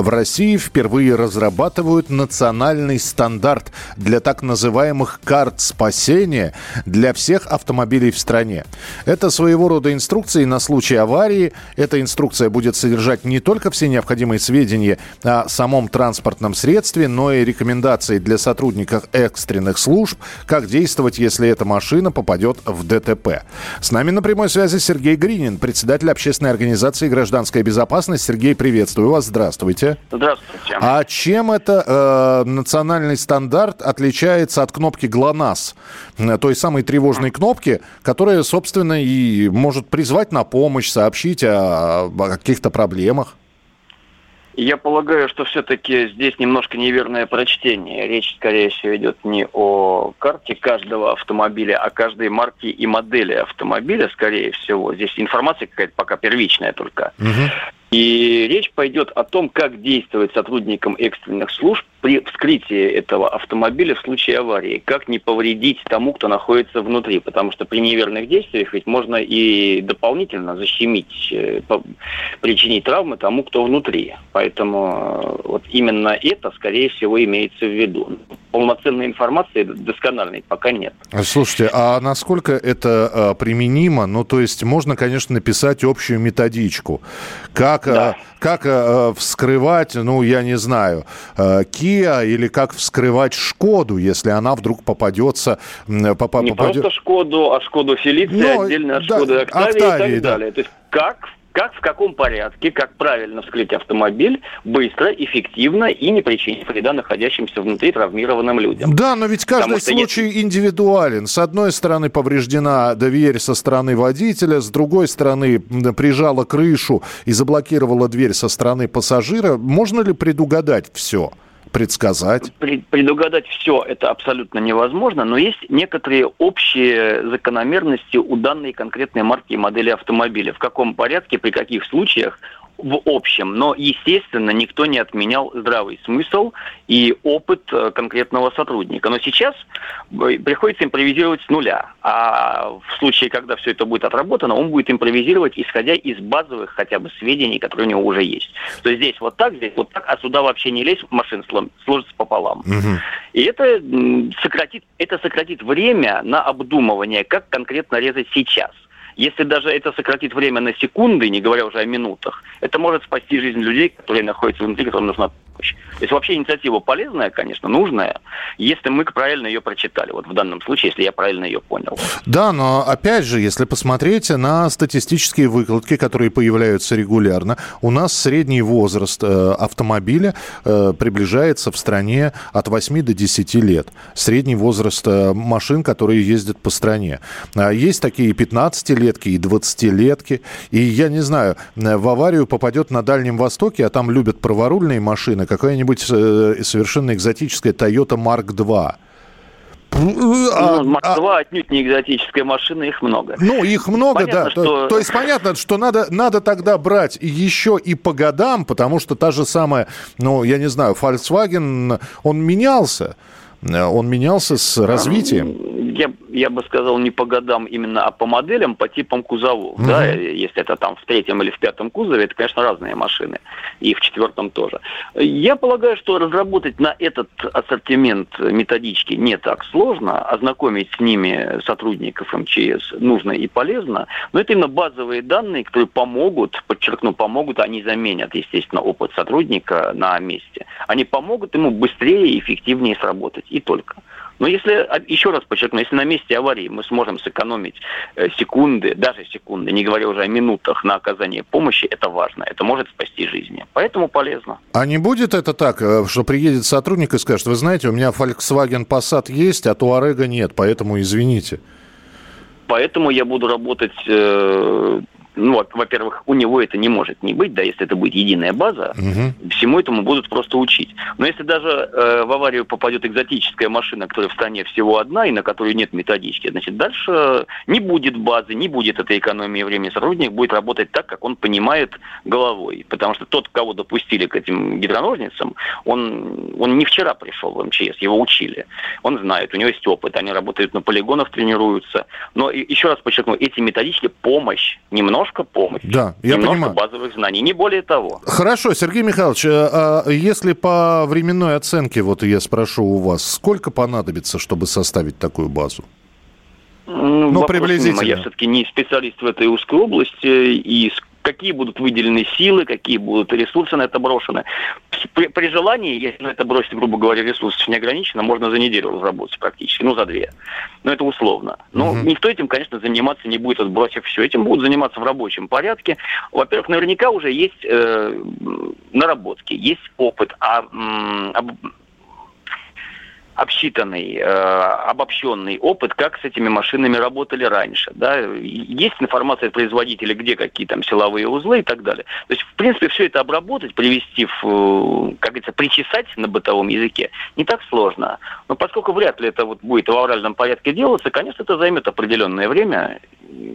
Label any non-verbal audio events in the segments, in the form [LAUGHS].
В России впервые разрабатывают национальный стандарт для так называемых карт спасения для всех автомобилей в стране. Это своего рода инструкции на случай аварии. Эта инструкция будет содержать не только все необходимые сведения о самом транспортном средстве, но и рекомендации для сотрудников экстренных служб, как действовать, если эта машина попадет в ДТП. С нами на прямой связи Сергей Гринин, председатель общественной организации «Гражданская безопасность». Сергей, приветствую вас. Здравствуйте. Здравствуйте. А чем это э, национальный стандарт отличается от кнопки ГЛОНАСС? Э, той самой тревожной кнопки, которая, собственно, и может призвать на помощь, сообщить о, о каких-то проблемах? Я полагаю, что все-таки здесь немножко неверное прочтение. Речь, скорее всего, идет не о карте каждого автомобиля, а каждой марки и модели автомобиля, скорее всего. Здесь информация какая-то пока первичная только. Угу. И речь пойдет о том, как действовать сотрудникам экстренных служб при вскрытии этого автомобиля в случае аварии, как не повредить тому, кто находится внутри, потому что при неверных действиях ведь можно и дополнительно защемить, э, причинить травмы тому, кто внутри. Поэтому э, вот именно это, скорее всего, имеется в виду. Полноценной информации доскональной пока нет. Слушайте, а насколько это э, применимо? Ну, то есть можно, конечно, написать общую методичку, как, да. как вскрывать, ну, я не знаю, Kia или как вскрывать Шкоду, если она вдруг попадется... Поп- Не попадет... просто Шкоду, а Шкоду Фелиция, ну, отдельно от да, Шкоды Октавии, Октавии и так да. далее. То есть как как, в каком порядке, как правильно вскрыть автомобиль быстро, эффективно и не причинить вреда находящимся внутри травмированным людям. Да, но ведь каждый Потому случай есть... индивидуален. С одной стороны повреждена дверь со стороны водителя, с другой стороны прижала крышу и заблокировала дверь со стороны пассажира. Можно ли предугадать все? Предсказать? Предугадать все это абсолютно невозможно, но есть некоторые общие закономерности у данной конкретной марки и модели автомобиля. В каком порядке, при каких случаях в общем, но, естественно, никто не отменял здравый смысл и опыт э, конкретного сотрудника. Но сейчас э, приходится импровизировать с нуля. А в случае, когда все это будет отработано, он будет импровизировать, исходя из базовых хотя бы сведений, которые у него уже есть. То есть здесь вот так, здесь вот так, а сюда вообще не лезть, машин сложится пополам. Угу. И это сократит, это сократит время на обдумывание, как конкретно резать сейчас. Если даже это сократит время на секунды, не говоря уже о минутах, это может спасти жизнь людей, которые находятся внутри, которым нужна помощь. То есть вообще инициатива полезная, конечно, нужная, если мы правильно ее прочитали. Вот в данном случае, если я правильно ее понял. Да, но опять же, если посмотреть на статистические выкладки, которые появляются регулярно, у нас средний возраст э, автомобиля э, приближается в стране от 8 до 10 лет. Средний возраст э, машин, которые ездят по стране. А есть такие 15-летки и 20-летки. И я не знаю, в аварию попадет на Дальнем Востоке, а там любят праворульные машины, какая-нибудь э, совершенно экзотическая Toyota Mark II. Ну, а, Марк-2 а, отнюдь не экзотическая машина, их много. Ну, их много, понятно, да. Что... То, то есть понятно, что надо, надо тогда брать еще и по годам, потому что та же самая, ну, я не знаю, Volkswagen, он менялся. Э, он менялся с развитием я, я бы сказал, не по годам именно, а по моделям, по типам кузовов. Mm-hmm. Да, если это там в третьем или в пятом кузове, это, конечно, разные машины. И в четвертом тоже. Я полагаю, что разработать на этот ассортимент методички не так сложно, ознакомить с ними сотрудников МЧС нужно и полезно, но это именно базовые данные, которые помогут, подчеркну, помогут, они заменят, естественно, опыт сотрудника на месте. Они помогут ему быстрее и эффективнее сработать, и только. Но если, а, еще раз подчеркну, если на месте аварии мы сможем сэкономить э, секунды, даже секунды, не говоря уже о минутах на оказание помощи, это важно. Это может спасти жизни. Поэтому полезно. А не будет это так, э, что приедет сотрудник и скажет, вы знаете, у меня Volkswagen Passat есть, а Туарега нет, поэтому извините. Поэтому я буду работать э, ну, во-первых, у него это не может не быть, да, если это будет единая база, угу. всему этому будут просто учить. Но если даже э, в аварию попадет экзотическая машина, которая в стране всего одна и на которой нет методички, значит, дальше не будет базы, не будет этой экономии времени. Сотрудник будет работать так, как он понимает головой. Потому что тот, кого допустили к этим гидроножницам, он, он не вчера пришел в МЧС, его учили. Он знает, у него есть опыт, они работают на полигонах, тренируются. Но еще раз подчеркну, эти методички – помощь, немножко помощь. Да, я немножко понимаю. базовых знаний, не более того. Хорошо, Сергей Михайлович, а, а если по временной оценке, вот я спрошу у вас, сколько понадобится, чтобы составить такую базу? Ну, ну приблизительно. Я все-таки не специалист в этой узкой области, и какие будут выделены силы, какие будут ресурсы на это брошены. При, при желании, если на это бросить, грубо говоря, ресурсов неограниченно, можно за неделю разработать практически, ну, за две. Но это условно. Но угу. никто этим, конечно, заниматься не будет, отбросив все. Этим будут заниматься в рабочем порядке. Во-первых, наверняка уже есть э, наработки, есть опыт, а, об, обсчитанный, э, обобщенный опыт, как с этими машинами работали раньше. Да? Есть информация от производителя, где какие там силовые узлы и так далее. То есть, в принципе, все это обработать, привести в, э, как говорится, причесать на бытовом языке не так сложно. Но поскольку вряд ли это вот будет в авральном порядке делаться, конечно, это займет определенное время.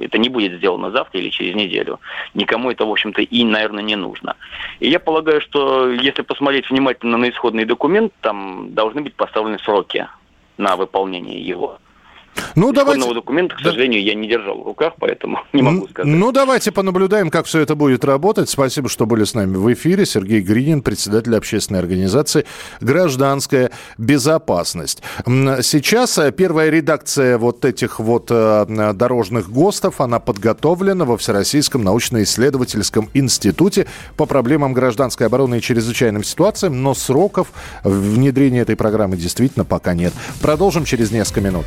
Это не будет сделано завтра или через неделю. Никому это, в общем-то, и, наверное, не нужно. И я полагаю, что если посмотреть внимательно на исходный документ, там должны быть поставлены сроки на выполнение его. Ну, давайте... документа, к сожалению, да. я не держал в руках, поэтому [LAUGHS] не могу сказать. Ну, давайте понаблюдаем, как все это будет работать. Спасибо, что были с нами в эфире. Сергей Гринин, председатель общественной организации «Гражданская безопасность». Сейчас э, первая редакция вот этих вот э, дорожных ГОСТов, она подготовлена во Всероссийском научно-исследовательском институте по проблемам гражданской обороны и чрезвычайным ситуациям, но сроков внедрения этой программы действительно пока нет. Продолжим через несколько минут.